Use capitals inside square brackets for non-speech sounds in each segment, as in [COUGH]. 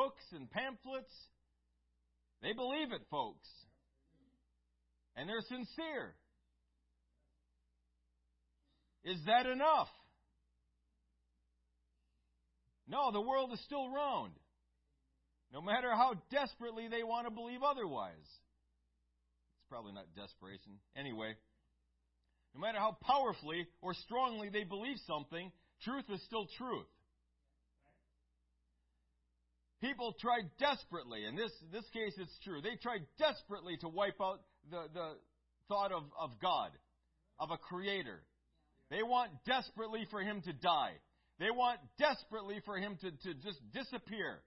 books and pamphlets. They believe it, folks. And they're sincere. Is that enough? No, the world is still round. No matter how desperately they want to believe otherwise. It's probably not desperation. Anyway, no matter how powerfully or strongly they believe something, truth is still truth. People tried desperately, in this, this case it's true, they tried desperately to wipe out the, the thought of, of God, of a creator. They want desperately for him to die. They want desperately for him to, to just disappear.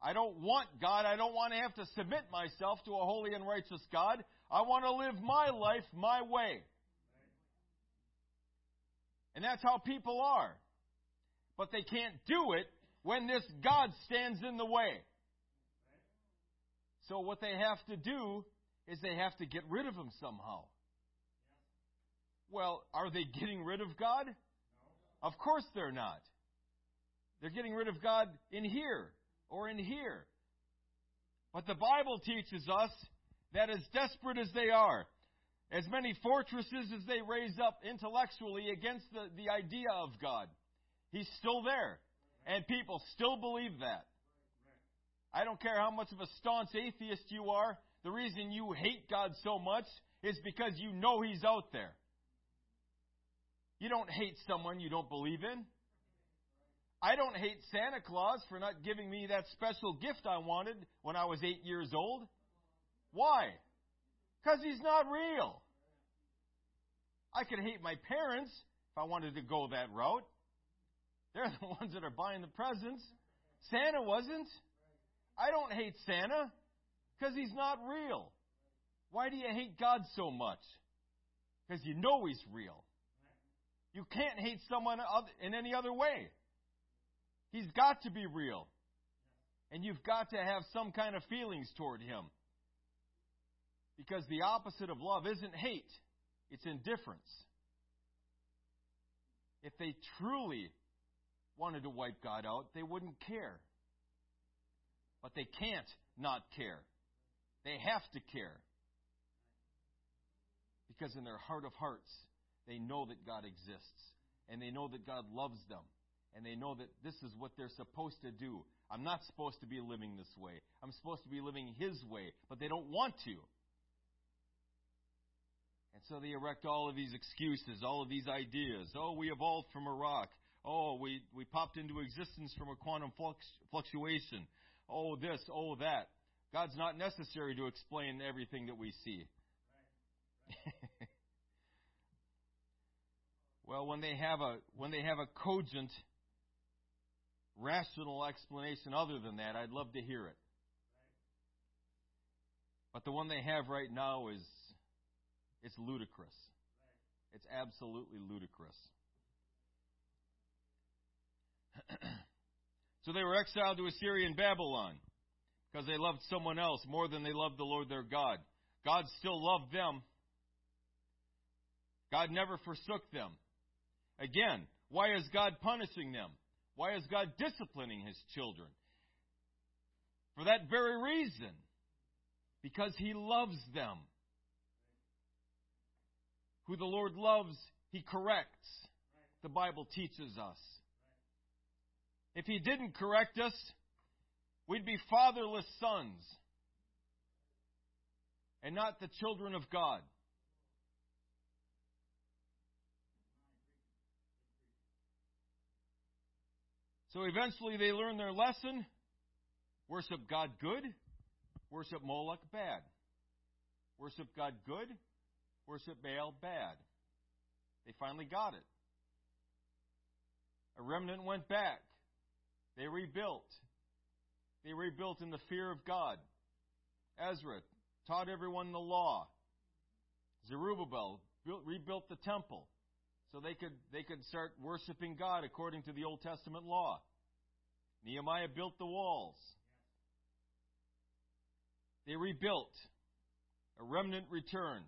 I don't want God. I don't want to have to submit myself to a holy and righteous God. I want to live my life my way. And that's how people are. But they can't do it when this God stands in the way. So what they have to do is they have to get rid of him somehow. Well, are they getting rid of God? Of course they're not. They're getting rid of God in here or in here. But the Bible teaches us that as desperate as they are, as many fortresses as they raise up intellectually against the, the idea of God, He's still there. And people still believe that. I don't care how much of a staunch atheist you are, the reason you hate God so much is because you know He's out there. You don't hate someone you don't believe in. I don't hate Santa Claus for not giving me that special gift I wanted when I was eight years old. Why? Because he's not real. I could hate my parents if I wanted to go that route. They're the [LAUGHS] ones that are buying the presents. Santa wasn't. I don't hate Santa because he's not real. Why do you hate God so much? Because you know he's real. You can't hate someone in any other way. He's got to be real. And you've got to have some kind of feelings toward him. Because the opposite of love isn't hate, it's indifference. If they truly wanted to wipe God out, they wouldn't care. But they can't not care. They have to care. Because in their heart of hearts, they know that God exists. And they know that God loves them. And they know that this is what they're supposed to do. I'm not supposed to be living this way. I'm supposed to be living His way. But they don't want to. And so they erect all of these excuses, all of these ideas. Oh, we evolved from a rock. Oh, we, we popped into existence from a quantum flux, fluctuation. Oh, this, oh, that. God's not necessary to explain everything that we see. [LAUGHS] well, when they have a when they have a cogent, rational explanation other than that, I'd love to hear it. But the one they have right now is it's ludicrous. It's absolutely ludicrous. So they were exiled to Assyria and Babylon because they loved someone else more than they loved the Lord their God. God still loved them. God never forsook them. Again, why is God punishing them? Why is God disciplining his children? For that very reason. Because he loves them. Who the Lord loves, he corrects. The Bible teaches us. If he didn't correct us, we'd be fatherless sons and not the children of God. So eventually they learn their lesson worship God good, worship Moloch bad. Worship God good, worship Baal bad. They finally got it. A remnant went back. They rebuilt. They rebuilt in the fear of God. Ezra taught everyone the law. Zerubbabel built, rebuilt the temple so they could, they could start worshiping God according to the Old Testament law. Nehemiah built the walls. They rebuilt. A remnant returned.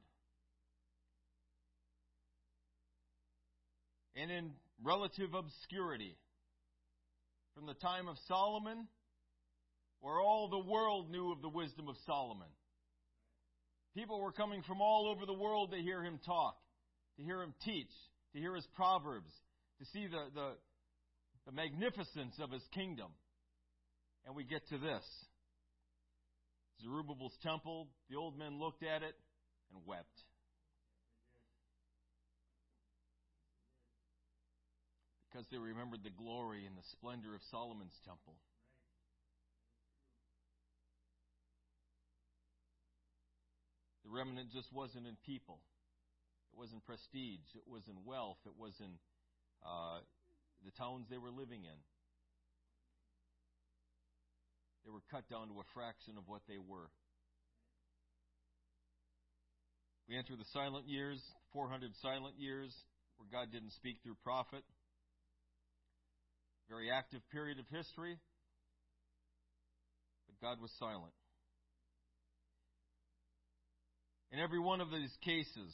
And in relative obscurity, from the time of Solomon where All the world knew of the wisdom of Solomon. People were coming from all over the world to hear him talk, to hear him teach, to hear his proverbs, to see the, the, the magnificence of his kingdom. And we get to this. Zerubbabel's temple, the old men looked at it and wept. Because they remembered the glory and the splendor of Solomon's temple. The remnant just wasn't in people. It wasn't prestige. It wasn't wealth. It wasn't uh, the towns they were living in. They were cut down to a fraction of what they were. We enter the silent years, 400 silent years, where God didn't speak through prophet. Very active period of history, but God was silent. In every one of these cases,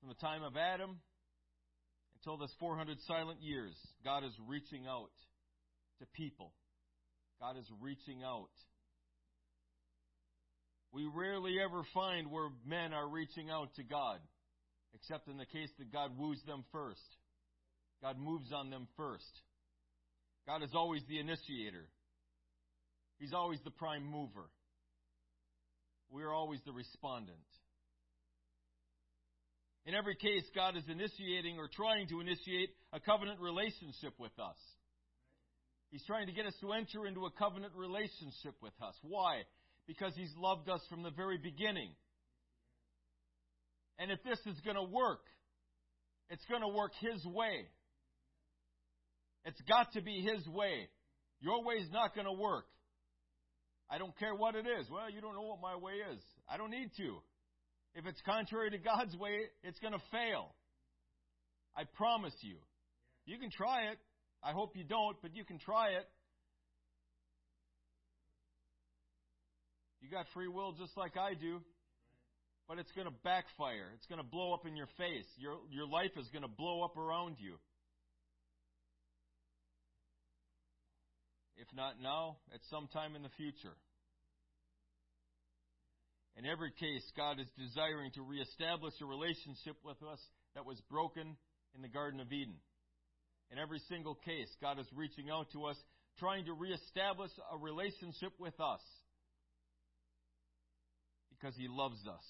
from the time of Adam until this 400 silent years, God is reaching out to people. God is reaching out. We rarely ever find where men are reaching out to God, except in the case that God woos them first. God moves on them first. God is always the initiator. He's always the prime mover. We are always the respondent. In every case, God is initiating or trying to initiate a covenant relationship with us. He's trying to get us to enter into a covenant relationship with us. Why? Because He's loved us from the very beginning. And if this is going to work, it's going to work His way. It's got to be His way. Your way is not going to work. I don't care what it is. Well, you don't know what my way is. I don't need to. If it's contrary to God's way, it's going to fail. I promise you. You can try it. I hope you don't, but you can try it. You got free will just like I do, but it's going to backfire. It's going to blow up in your face. Your, your life is going to blow up around you. If not now, at some time in the future. In every case, God is desiring to reestablish a relationship with us that was broken in the Garden of Eden. In every single case, God is reaching out to us, trying to reestablish a relationship with us because He loves us.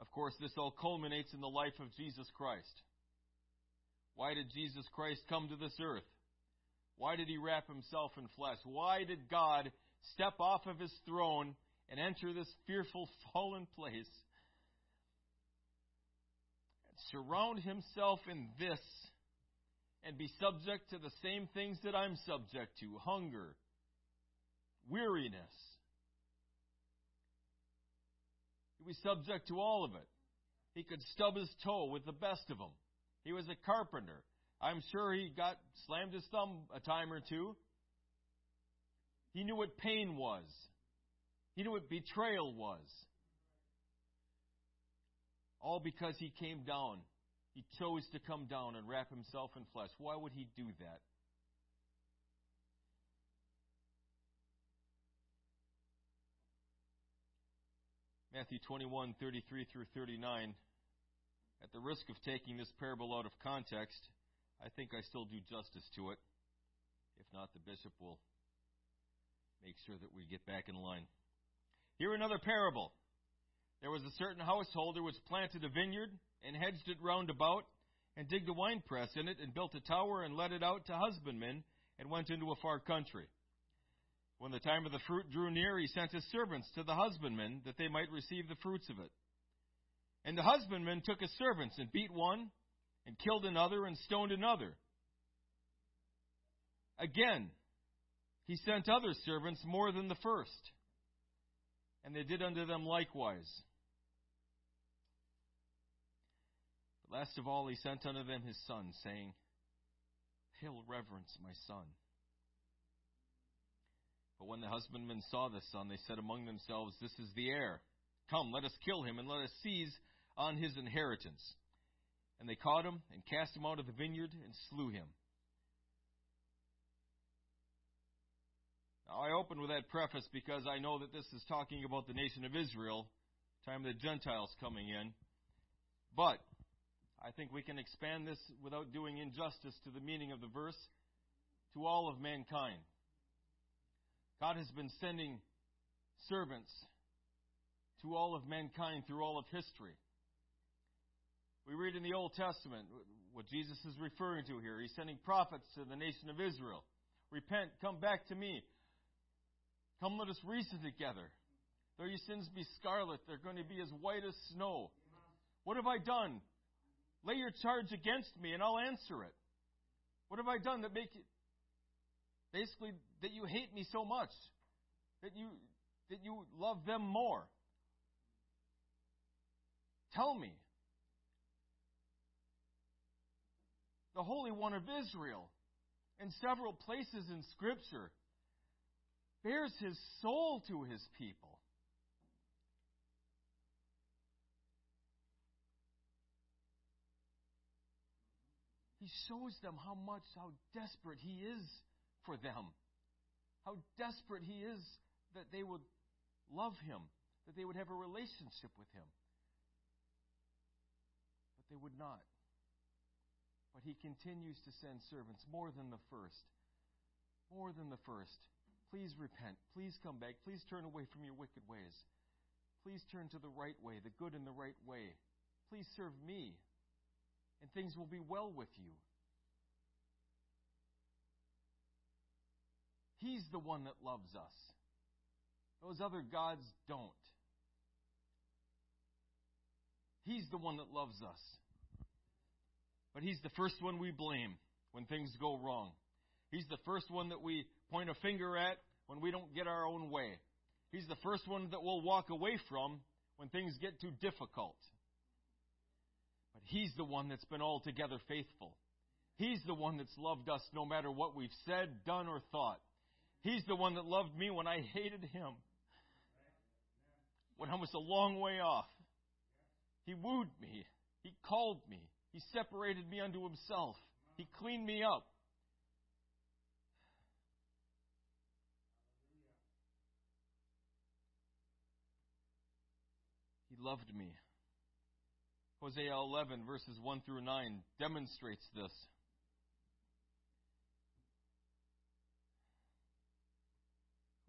Of course, this all culminates in the life of Jesus Christ. Why did Jesus Christ come to this earth? Why did He wrap Himself in flesh? Why did God step off of His throne and enter this fearful, [LAUGHS] fallen place and surround Himself in this and be subject to the same things that I'm subject to hunger, weariness. He was subject to all of it. He could stub his toe with the best of them. He was a carpenter. I'm sure he got slammed his thumb a time or two. He knew what pain was. He knew what betrayal was. All because he came down he chose to come down and wrap himself in flesh. Why would he do that? Matthew 21, 33 through 39. At the risk of taking this parable out of context, I think I still do justice to it. If not, the bishop will make sure that we get back in line. Here another parable. There was a certain householder which planted a vineyard and hedged it round about, and digged a winepress in it, and built a tower, and let it out to husbandmen, and went into a far country. When the time of the fruit drew near, he sent his servants to the husbandmen, that they might receive the fruits of it. And the husbandmen took his servants, and beat one, and killed another, and stoned another. Again, he sent other servants more than the first, and they did unto them likewise. But Last of all, he sent unto them his son, saying, Hail reverence, my son. But when the husbandmen saw the son, they said among themselves, This is the heir. Come, let us kill him, and let us seize on his inheritance. And they caught him, and cast him out of the vineyard, and slew him. Now, I open with that preface because I know that this is talking about the nation of Israel, time of the Gentiles coming in. But I think we can expand this without doing injustice to the meaning of the verse to all of mankind. God has been sending servants to all of mankind through all of history. We read in the Old Testament what Jesus is referring to here. He's sending prophets to the nation of Israel. Repent, come back to me. Come, let us reason together. Though your sins be scarlet, they're going to be as white as snow. What have I done? Lay your charge against me, and I'll answer it. What have I done that make it basically that you hate me so much? That you that you love them more? Tell me. The Holy One of Israel, in several places in Scripture, bares his soul to his people. He shows them how much, how desperate he is for them. How desperate he is that they would love him, that they would have a relationship with him. But they would not. But he continues to send servants more than the first. More than the first. Please repent. Please come back. Please turn away from your wicked ways. Please turn to the right way, the good and the right way. Please serve me, and things will be well with you. He's the one that loves us. Those other gods don't. He's the one that loves us. But He's the first one we blame when things go wrong. He's the first one that we point a finger at when we don't get our own way. He's the first one that we'll walk away from when things get too difficult. But He's the one that's been altogether faithful. He's the one that's loved us no matter what we've said, done, or thought. He's the one that loved me when I hated Him. When I was a long way off. He wooed me. He called me. He separated me unto Himself. He cleaned me up. He loved me. Hosea 11, verses 1 through 9, demonstrates this.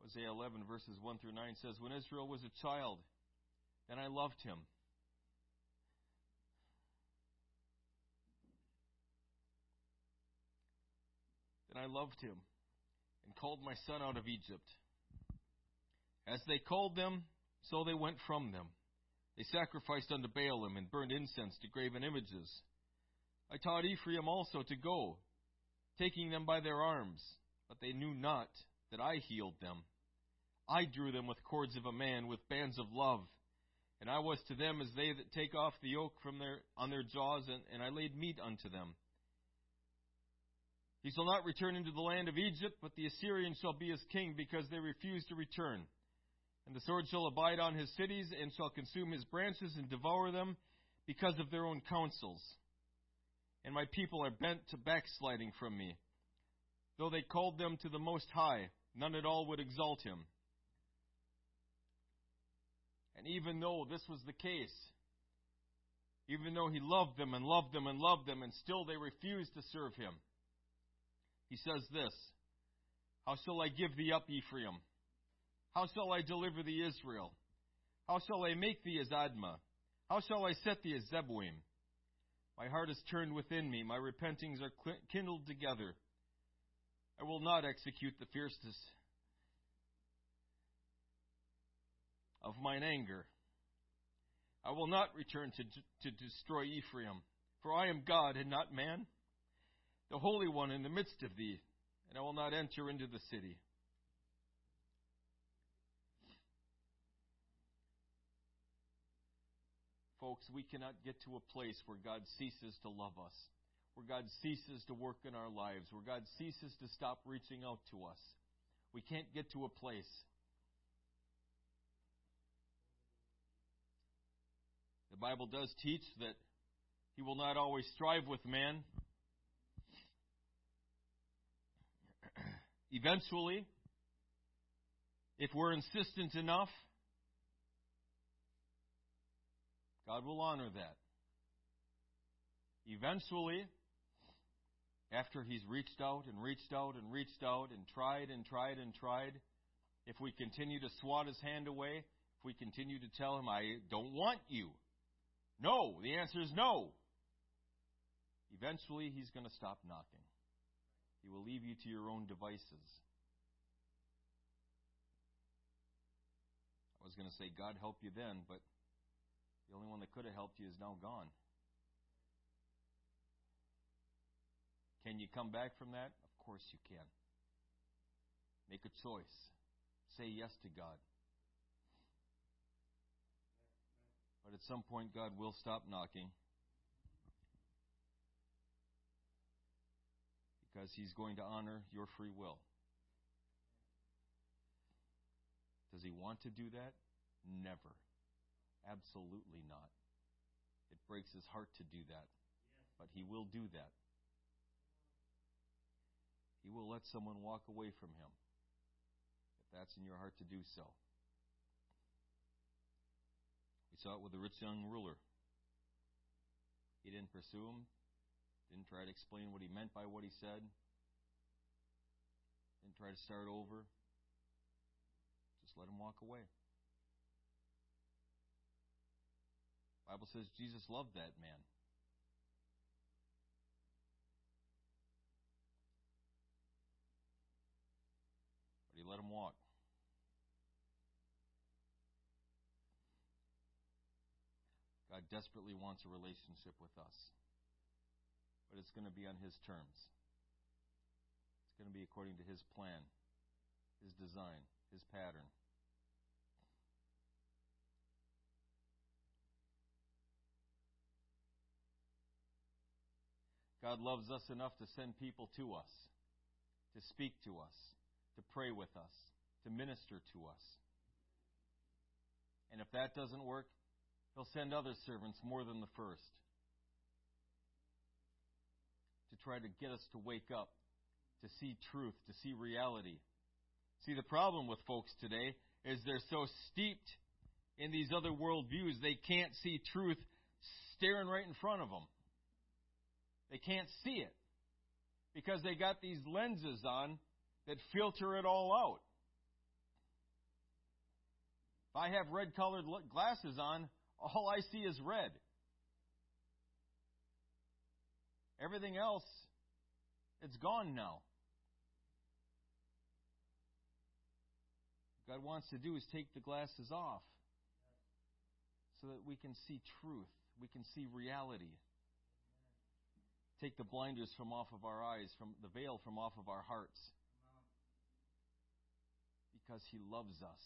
Hosea 11, verses 1 through 9 says, When Israel was a child, then I loved him. I loved him and called my son out of Egypt. As they called them, so they went from them. They sacrificed unto Baalim and burned incense to graven images. I taught Ephraim also to go, taking them by their arms, but they knew not that I healed them. I drew them with cords of a man, with bands of love. And I was to them as they that take off the yoke from their on their jaws, and, and I laid meat unto them. He shall not return into the land of Egypt, but the Assyrian shall be his king, because they refuse to return. And the sword shall abide on his cities, and shall consume his branches and devour them, because of their own counsels. And my people are bent to backsliding from me. Though they called them to the Most High, none at all would exalt him. And even though this was the case, even though he loved them and loved them and loved them, and still they refused to serve him, he says this How shall I give thee up, Ephraim? How shall I deliver thee Israel? How shall I make thee as Admah? How shall I set thee as Zeboim? My heart is turned within me, my repentings are kindled together. I will not execute the fierceness of mine anger. I will not return to, to destroy Ephraim, for I am God and not man, the Holy One in the midst of thee, and I will not enter into the city. Folks, we cannot get to a place where God ceases to love us, where God ceases to work in our lives, where God ceases to stop reaching out to us. We can't get to a place. The Bible does teach that He will not always strive with man. Eventually, If we're insistent enough, God will honor that. Eventually, after He's reached out and reached out and reached out and tried and tried and tried, if we continue to swat His hand away, if we continue to tell Him, I don't want you, no, the answer is no. Eventually, He's going to stop knocking. He will leave you to your own devices. I was going to say, God help you then, but the only one that could have helped you is now gone. Can you come back from that? Of course you can. Make a choice. Say yes to God. But at some point, God will stop knocking because He's going to honor your free will. Does He want to do that? Never. Absolutely not. It breaks his heart to do that. But he will do that. He will let someone walk away from him if that's in your heart to do so. We saw it with the rich young ruler. He didn't pursue him, didn't try to explain what he meant by what he said, didn't try to start over. Just let him walk away. Bible says Jesus loved that man. But he let him walk. God desperately wants a relationship with us. But it's going to be on his terms. It's going to be according to his plan, his design, his pattern. God loves us enough to send people to us, to speak to us, to pray with us, to minister to us. And if that doesn't work, He'll send other servants more than the first to try to get us to wake up, to see truth, to see reality. See, the problem with folks today is they're so steeped in these other worldviews, they can't see truth staring right in front of them. They can't see it because they got these lenses on that filter it all out. If I have red colored glasses on, all I see is red. Everything else, it's gone now. God wants to do is take the glasses off so that we can see truth, we can see reality take the blinders from off of our eyes, from the veil from off of our hearts. Because he loves us.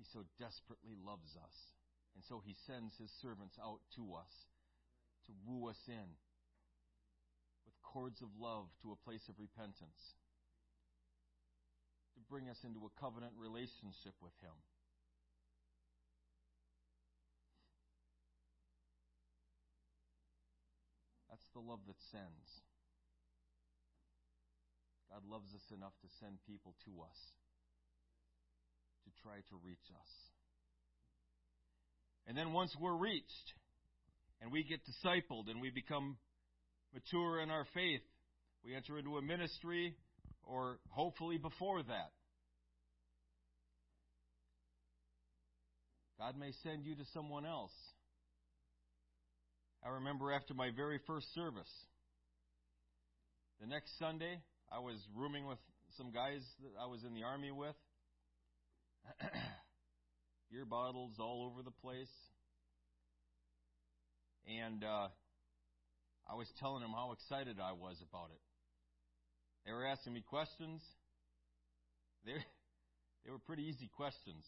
He so desperately loves us. And so he sends his servants out to us to woo us in cords of love to a place of repentance, to bring us into a covenant relationship with him. That's the love that sends. God loves us enough to send people to us to try to reach us. And then once we're reached and we get discipled and we become mature in our faith, we enter into a ministry or hopefully before that. God may send you to someone else I remember after my very first service, the next Sunday, I was rooming with some guys that I was in the army with. [CLEARS THROAT] Beer bottles all over the place. And uh, I was telling them how excited I was about it. They were asking me questions. They, [LAUGHS] they were pretty easy questions,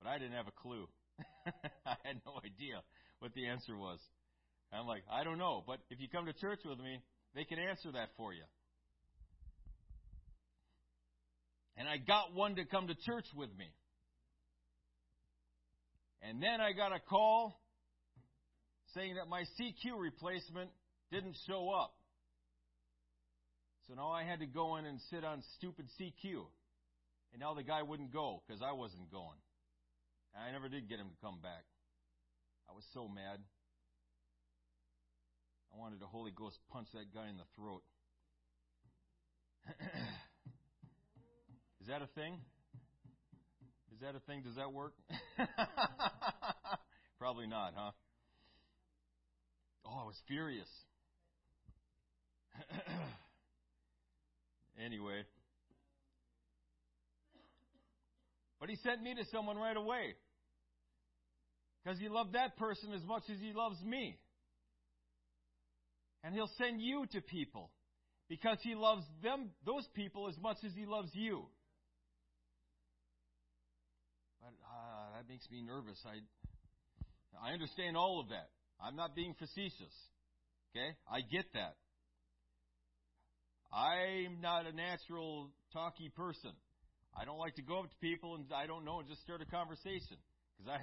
but I didn't have a clue. [LAUGHS] I had no idea what the answer was. I'm like, I don't know, but if you come to church with me, they can answer that for you. And I got one to come to church with me. And then I got a call saying that my CQ replacement didn't show up. So now I had to go in and sit on stupid CQ. And now the guy wouldn't go because I wasn't going. And I never did get him to come back. I was so mad. I wanted the Holy Ghost punch that guy in the throat. [CLEARS THROAT] Is that a thing? Is that a thing? Does that work? [LAUGHS] Probably not, huh? Oh, I was furious. [CLEARS THROAT] anyway. But he sent me to someone right away. Because he loved that person as much as he loves me. And he'll send you to people. Because he loves them, those people, as much as he loves you. But uh, that makes me nervous. I, I understand all of that. I'm not being facetious. Okay? I get that. I'm not a natural talky person. I don't like to go up to people and I don't know and just start a conversation because I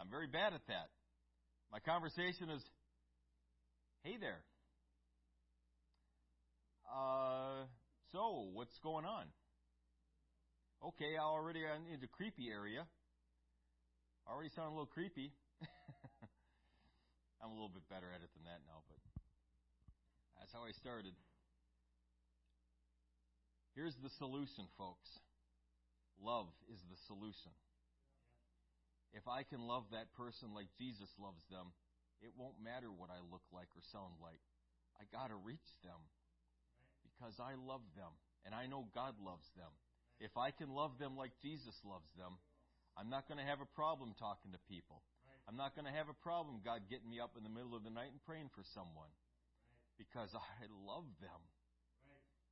I'm very bad at that. My conversation is, "Hey there. Uh, so what's going on?" Okay, I already am in the creepy area. Already sound a little creepy. [LAUGHS] I'm a little bit better at it than that now, but that's how I started. Here's the solution, folks. Love is the solution. If I can love that person like Jesus loves them, it won't matter what I look like or sound like. I got to reach them because I love them and I know God loves them. If I can love them like Jesus loves them, I'm not going to have a problem talking to people. I'm not going to have a problem, God, getting me up in the middle of the night and praying for someone because [LAUGHS] I love them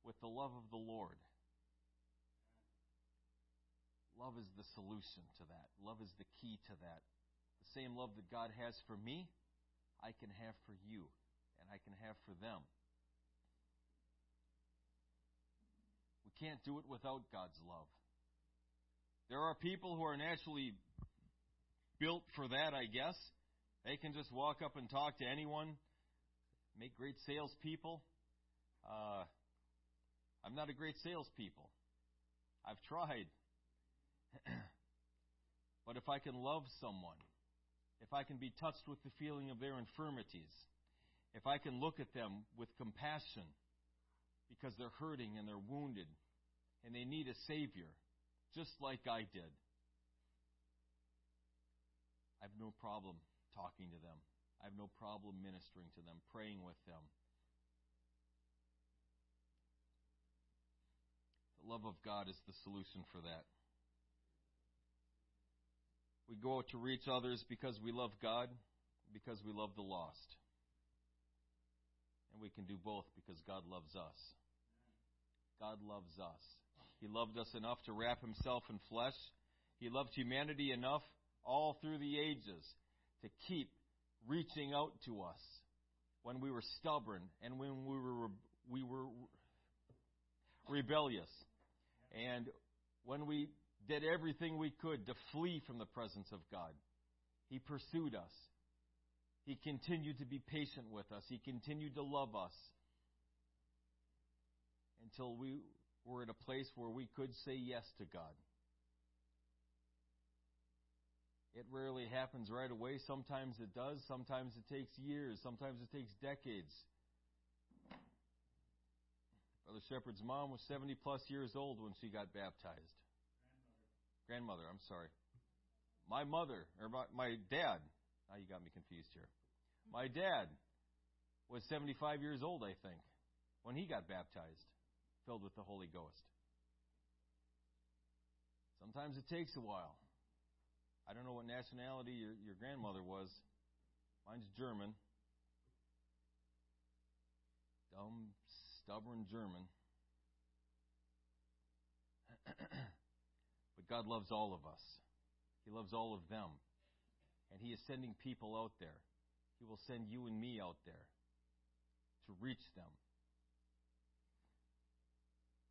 with the love of the Lord. Love is the solution to that. Love is the key to that. The same love that God has for me, I can have for you, and I can have for them. We can't do it without God's love. There are people who are naturally built for that, I guess. They can just walk up and talk to anyone, make great salespeople. Uh, I'm not a great salespeople. I've tried. [CLEARS THROAT] but if I can love someone, if I can be touched with the feeling of their infirmities, if I can look at them with compassion because they're hurting and they're wounded and they need a Savior, just like I did, I have no problem talking to them. I have no problem ministering to them, praying with them. The love of God is the solution for that. We go out to reach others because we love God, because we love the lost. And we can do both because God loves us. God loves us. He loved us enough to wrap himself in flesh. He loved humanity enough all through the ages to keep reaching out to us when we were stubborn and when we were we were rebellious and when we did everything we could to flee from the presence of God, He pursued us. He continued to be patient with us. He continued to love us until we were at a place where we could say yes to God. It rarely happens right away. Sometimes it does. Sometimes it takes years. Sometimes it takes decades. Brother Shepherd's mom was 70 plus years old when she got baptized. Grandmother. Grandmother, I'm sorry. My mother, or my, my dad, now you got me confused here. My dad was 75 years old, I think, when he got baptized, filled with the Holy Ghost. Sometimes it takes a while. I don't know what nationality your, your grandmother was. Mine's German. Dumb stubborn German. [CLEARS THROAT] but God loves all of us. He loves all of them. And He is sending people out there. He will send you and me out there to reach them.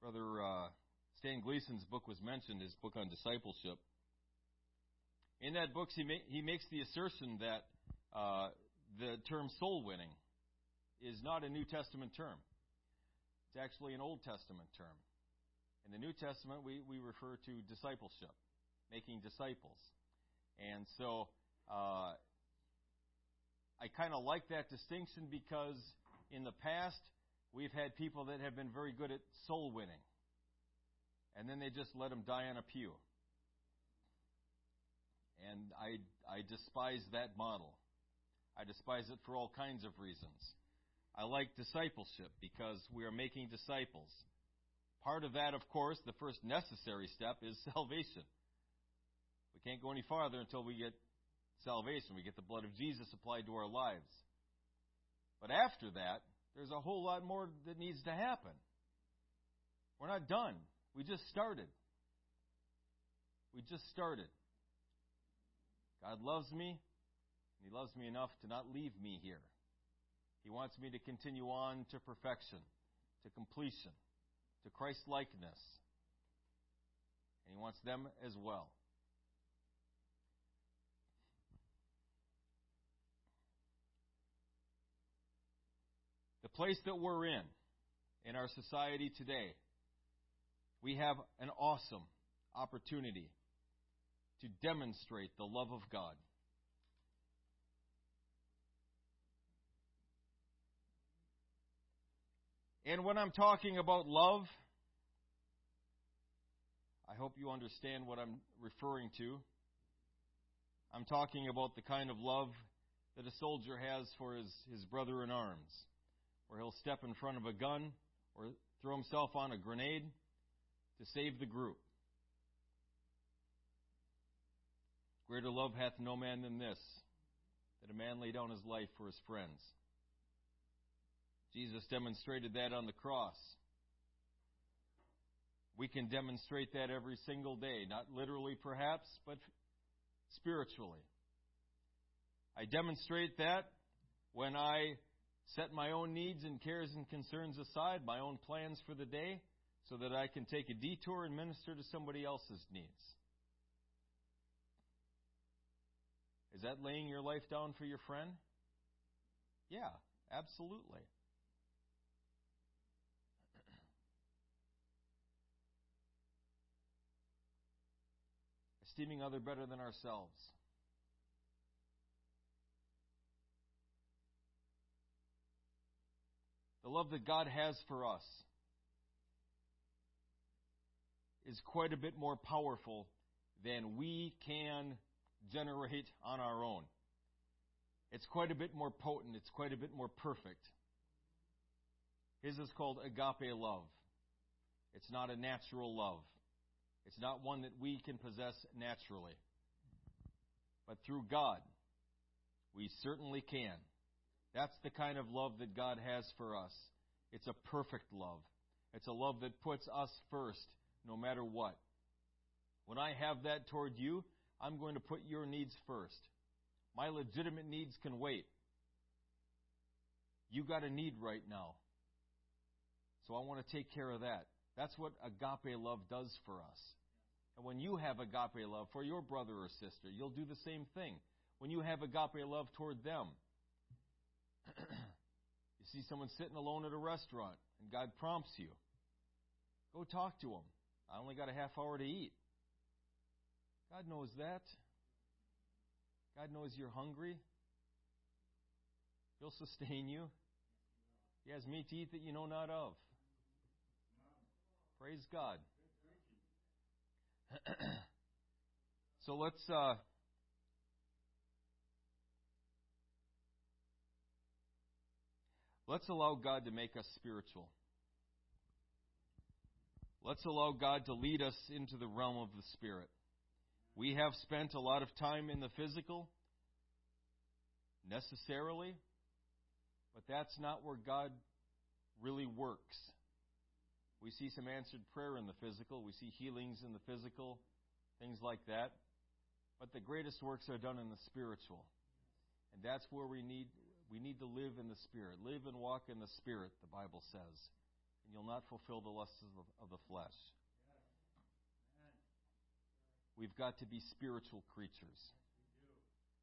Brother uh, Stan Gleason's book was mentioned, his book on discipleship. In that book, he, ma- he makes the assertion that uh, the term soul winning is not a New Testament term. It's actually an Old Testament term. In the New Testament, we, we refer to discipleship, making disciples. And so uh, I kind of like that distinction because in the past, we've had people that have been very good at soul winning. And then they just let them die on a pew. And I, I despise that model. I despise it for all kinds of reasons. I like discipleship because we are making disciples. Part of that, of course, the first necessary step is [LAUGHS] salvation. We can't go any farther until we get salvation. We get the blood of Jesus applied to our lives. But after that, there's a whole lot more that needs to happen. We're not done. We just started. We just started. God loves me, and He loves me enough to not leave me here. He wants me to continue on to perfection, to completion, to Christ likeness. And He wants them as well. The place that we're in, in our society today, we have an awesome opportunity to demonstrate the love of God. And when I'm talking about love, I hope you understand what I'm referring to. I'm talking about the kind of love that a soldier has for his, his brother in arms, where he'll step in front of a gun or throw himself on a grenade to save the group. Greater love hath no man than this, that a man lay down his life for his friends. Jesus demonstrated that on the cross. We can demonstrate that every single day, not literally perhaps, but spiritually. I demonstrate that when I set my own needs and cares and concerns aside, my own plans for the day, so that I can take a detour and minister to somebody else's needs. Is that laying your life down for your friend? Yeah, absolutely. Esteeming other better than ourselves. The love that God has for us is quite a bit more powerful than we can generate on our own. It's quite a bit more potent, it's quite a bit more perfect. His is called agape love. It's not a natural love. It's not one that we can possess naturally. But through God, we certainly can. That's the kind of love that God has for us. It's a perfect love. It's a love that puts us first, no matter what. When I have that toward you, I'm going to put your needs first. My legitimate needs can wait. You got a need right now. So I want to take care of that. That's what agape love does for us. And when you have agape love for your brother or sister, you'll do the same thing. When you have agape love toward them, [CLEARS THROAT] you see someone sitting alone at a restaurant and God prompts you, go talk to them. I only got a half hour to eat. God knows that. God knows you're hungry. He'll sustain you. He has meat to eat that you know not of. Praise God. [CLEARS THROAT] so let's uh, let's allow God to make us spiritual. Let's allow God to lead us into the realm of the Spirit. We have spent a lot of time in the physical, necessarily, but that's not where God really works. We see some answered prayer in the physical, we see healings in the physical, things like that. But the greatest works are done in the spiritual. And that's where we need we need to live in the spirit. Live and walk in the spirit, the Bible says. And you'll not fulfill the lusts of, of the flesh. We've got to be spiritual creatures.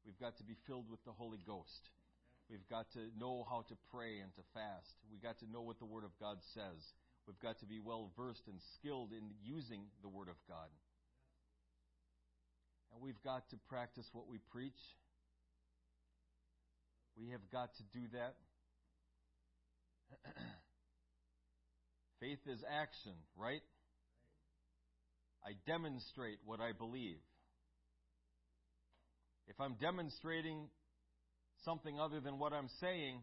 We've got to be filled with the Holy Ghost. We've got to know how to pray and to fast. We've got to know what the Word of God says. We've got to be well versed and skilled in using the Word of God. And we've got to practice what we preach. We have got to do that. [CLEARS THROAT] Faith is action, right? I demonstrate what I believe. If I'm demonstrating something other than what I'm saying,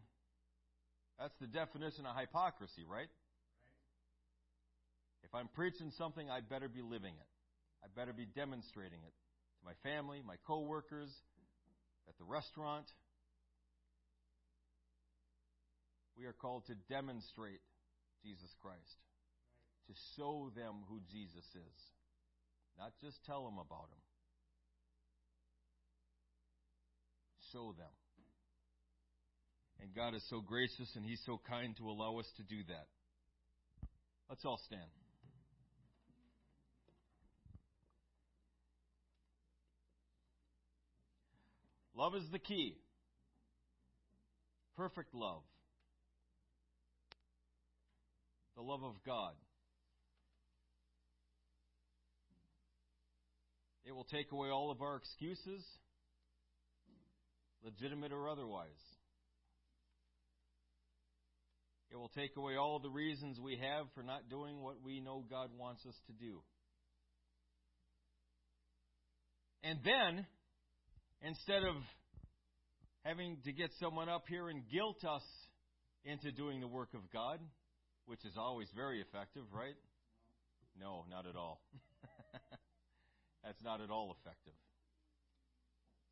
that's the definition of hypocrisy, right? If I'm preaching something, I better be living it. I better be demonstrating it to my family, my coworkers, at the restaurant. We are called to demonstrate Jesus Christ, to show them who Jesus is, not just tell them about him. Show them. And God is so gracious and He's so kind to allow us to do that. Let's all stand. Love is the key. Perfect love. The love of God. It will take away all of our excuses, legitimate or otherwise. It will take away all the reasons we have for not doing what we know God wants us to do. And then, instead of having to get someone up here and guilt us into doing the work of God, which is always very effective, right? No, not at all. [LAUGHS] That's not at all effective.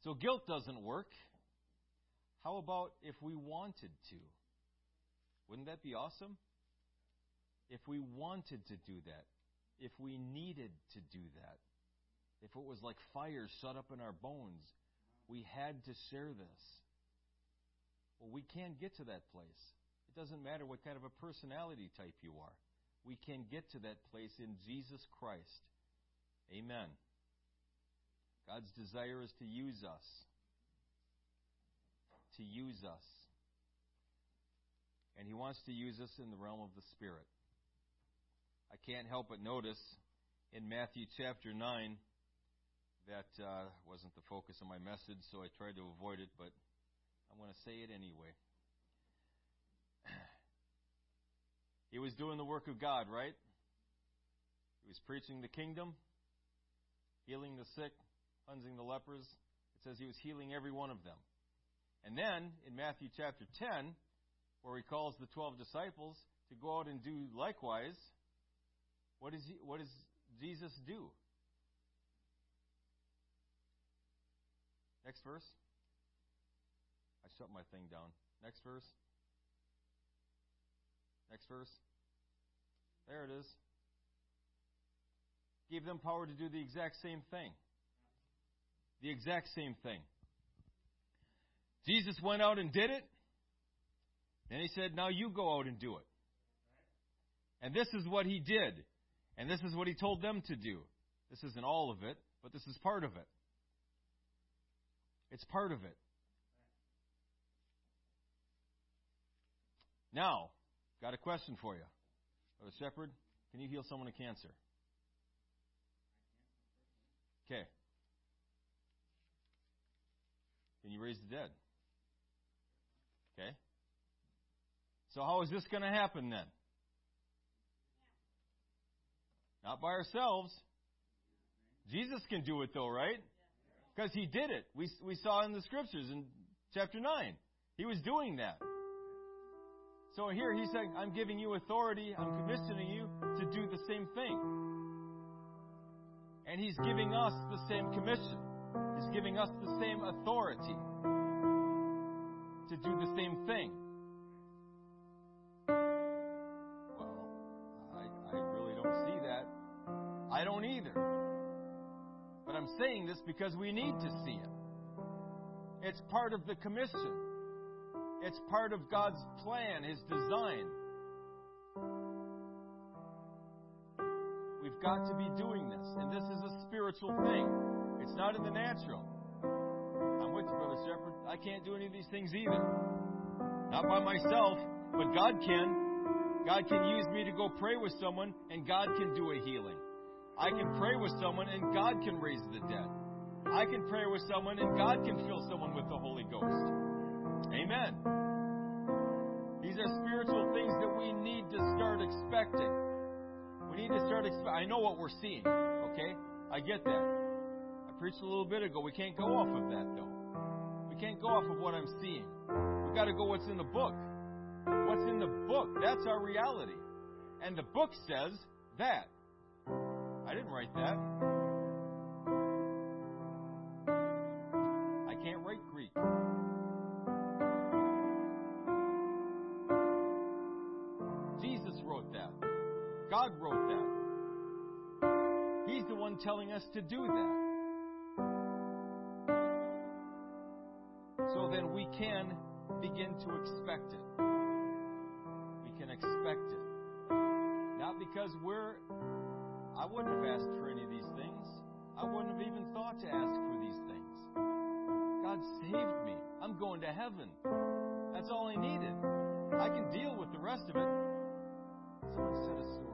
So guilt doesn't work. How about if we wanted to? Wouldn't that be awesome? If we wanted to do that, if we needed to do that, if it was like fire shut up in our bones, we had to share this. Well, we can get to that place. It doesn't matter what kind of a personality type you are. We can get to that place in Jesus Christ. Amen. God's desire is to use us. To use us. And He wants to use us in the realm of the Spirit. I can't help but notice in Matthew chapter 9 that uh, wasn't the focus of my message, so I tried to avoid it, but I'm going to say it anyway. [CLEARS THROAT] he was doing the work of God, right? He was preaching the kingdom, healing the sick, cleansing the lepers. It says he was healing every one of them. And then in Matthew chapter 10, where he calls the 12 disciples to go out and do likewise, what, is he, what does Jesus do? Next verse. I shut my thing down. Next verse. Next verse. There it is. Gave them power to do the exact same thing. The exact same thing. Jesus went out and did it. And he said, Now you go out and do it. And this is what he did. And this is what he told them to do. This isn't all of it, but this is part of it. It's part of it. Now, got a question for you. Brother Shepherd, can you heal someone of cancer? Okay. Can you raise the dead? Okay. So, how is this going to happen then? Not by ourselves. Jesus can do it though, right? Because he did it. We, we saw in the scriptures in chapter 9. He was doing that. So here he's saying, I'm giving you authority, I'm commissioning you to do the same thing. And he's giving us the same commission. He's giving us the same authority to do the same thing. Well, I, I really don't see that. I don't either. I'm saying this because we need to see it. It's part of the commission. It's part of God's plan, His design. We've got to be doing this. And this is a spiritual thing. It's not in the natural. I'm with you, Brother Shepherd. I can't do any of these things either. Not by myself, but God can. God can use me to go pray with someone, and God can do a healing. I can pray with someone, and God can raise the dead. I can pray with someone, and God can fill someone with the Holy Ghost. Amen. These are spiritual things that we need to start expecting. We need to start expecting. I know what we're seeing, okay? I get that. I preached a little bit ago. We can't go off of that, though. We can't go off of what I'm seeing. We've got to go what's in the book. What's in the book, that's our reality. And the book says that. I didn't write that. I can't write Greek. Jesus wrote that. God wrote that. He's the one telling us to do that. So then we can begin to expect it. We can expect it. Not because we're. I wouldn't have asked for any of these things. I wouldn't have even thought to ask for these things. God saved me. I'm going to heaven. That's all I needed. I can deal with the rest of it. Someone said a story.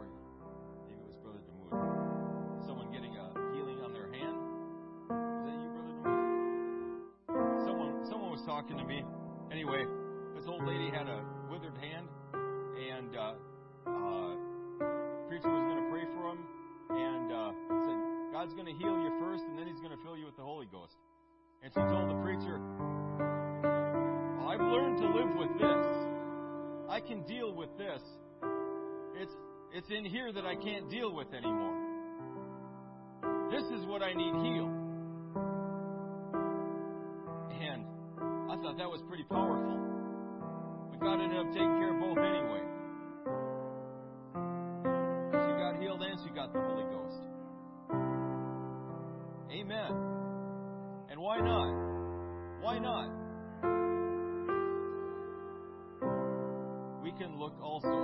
Can't deal with anymore. This is what I need healed." And I thought that was pretty powerful. But God ended up taking care of both anyway. She got healed and she got the Holy Ghost. Amen. And why not? Why not? We can look also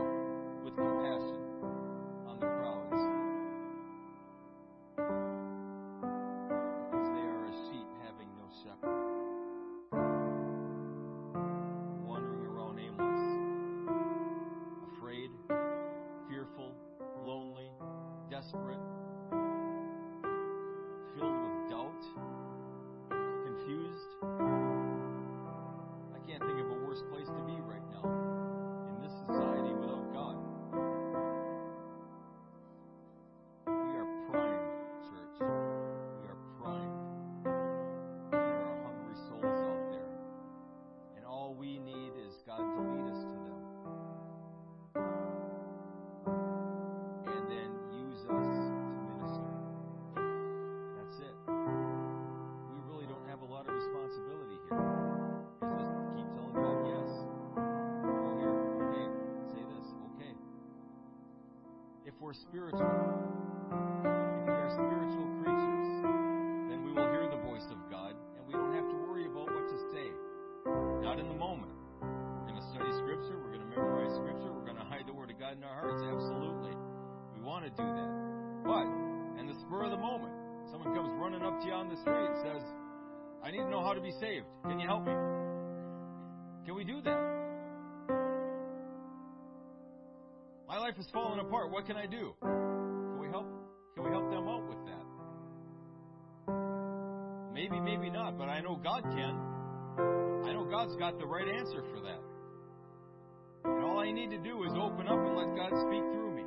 we're spiritual, if we are spiritual creatures, then we will hear the voice of God and we don't have to worry about what to say. Not in the moment. We're going to study Scripture. We're going to memorize Scripture. We're going to hide the Word of God in our hearts. Absolutely. We want to do that. But, in the spur of the moment, someone comes running up to you on the street and says, I need to know how to be saved. Can you help me? Life is falling apart. What can I do? Can we help? Can we help them out with that? Maybe, maybe not, but I know God can. I know God's got the right answer for that. And all I need to do is open up and let God speak through me.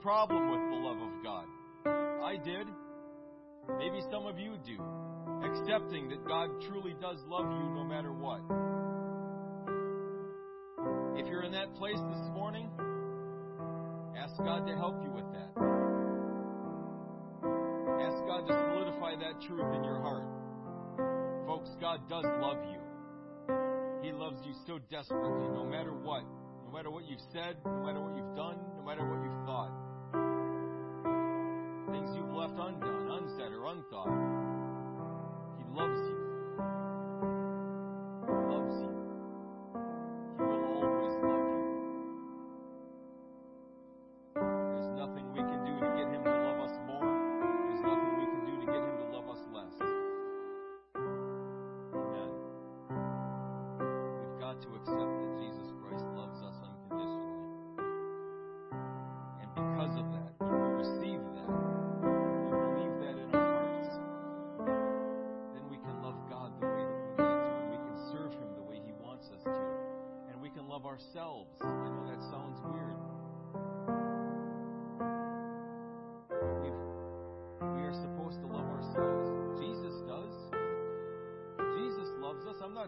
Problem with the love of God. I did. Maybe some of you do. Accepting that God truly does love you no matter what. If you're in that place this morning, ask God to help you with that. Ask God to solidify that truth in your heart. Folks, God does love you. He loves you so desperately, no matter what. No matter what you've said, no matter what you've done, no matter what you've thought left undone, unsaid, or unthought. He loves you.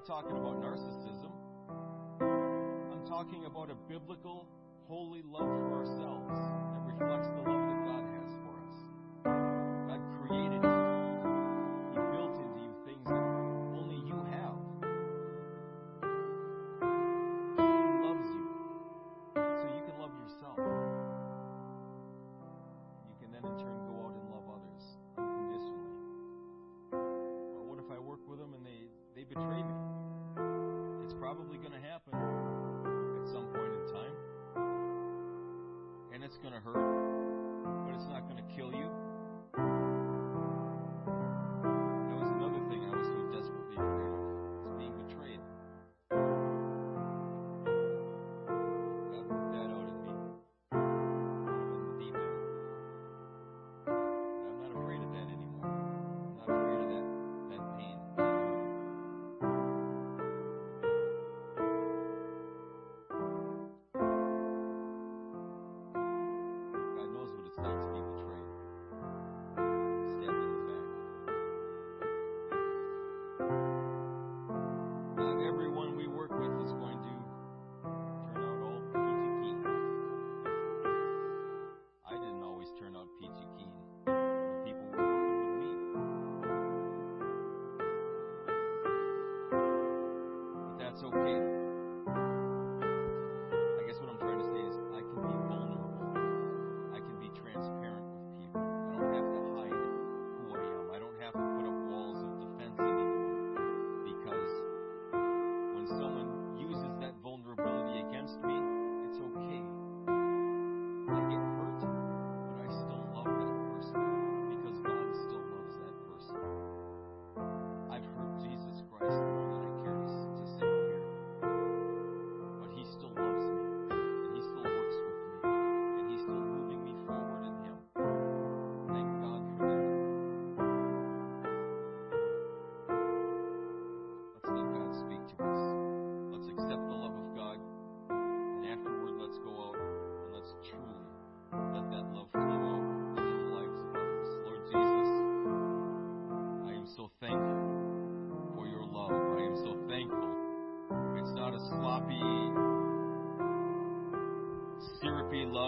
Not talking about narcissism. I'm talking about a biblical, holy love for ourselves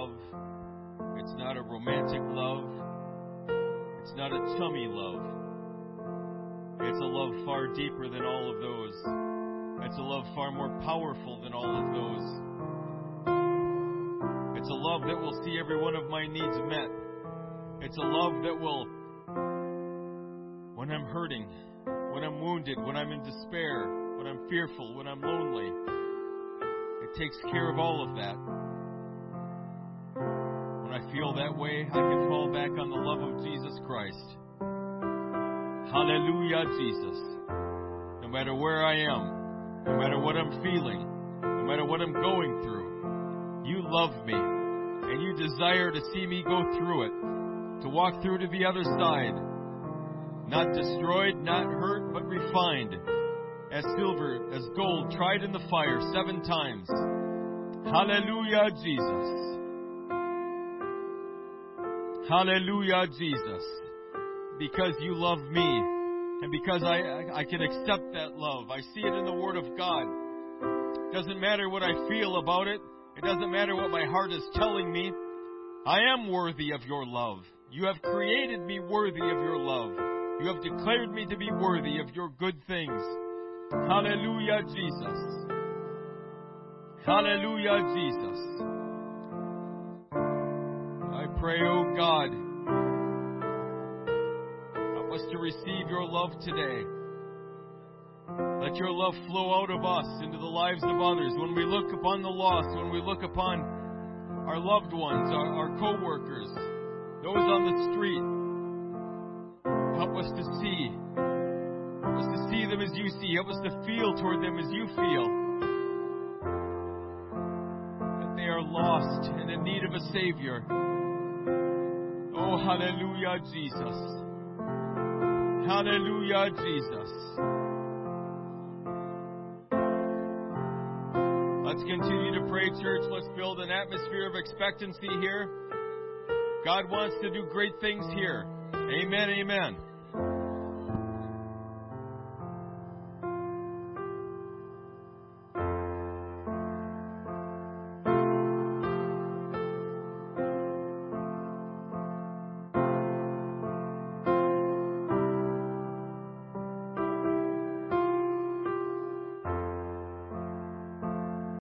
love. It's not a romantic love. It's not a tummy love. It's a love far deeper than all of those. It's a love far more powerful than all of those. It's a love that will see every one of my needs met. It's a love that will, when I'm hurting, when I'm wounded, when I'm in despair, when I'm fearful, when I'm lonely, it takes care of all of that. Feel that way, I can fall back on the love of Jesus Christ. Hallelujah, Jesus. No matter where I am, no matter what I'm feeling, no matter what I'm going through, you love me and you desire to see me go through it, to walk through to the other side. Not destroyed, not hurt, but refined. As silver, as gold, tried in the fire seven times. Hallelujah, Jesus. Hallelujah, Jesus. Because you love me and because I, I, can accept that love. I see it in the Word of God. It Doesn't matter what I feel about it. It doesn't matter what my heart is telling me. I am worthy of your love. You have created me worthy of your love. You have declared me to be worthy of your good things. Hallelujah, Jesus. Hallelujah, Jesus. Pray, oh God, help us to receive your love today. Let your love flow out of us into the lives of others. When we look upon the lost, when we look upon our loved ones, our, our co workers, those on the street, help us to see. Help us to see them as you see. Help us to feel toward them as you feel. That they are lost and in need of a Savior. Oh, hallelujah, Jesus. Hallelujah, Jesus. Let's continue to pray, church. Let's build an atmosphere of expectancy here. God wants to do great things here. Amen, amen.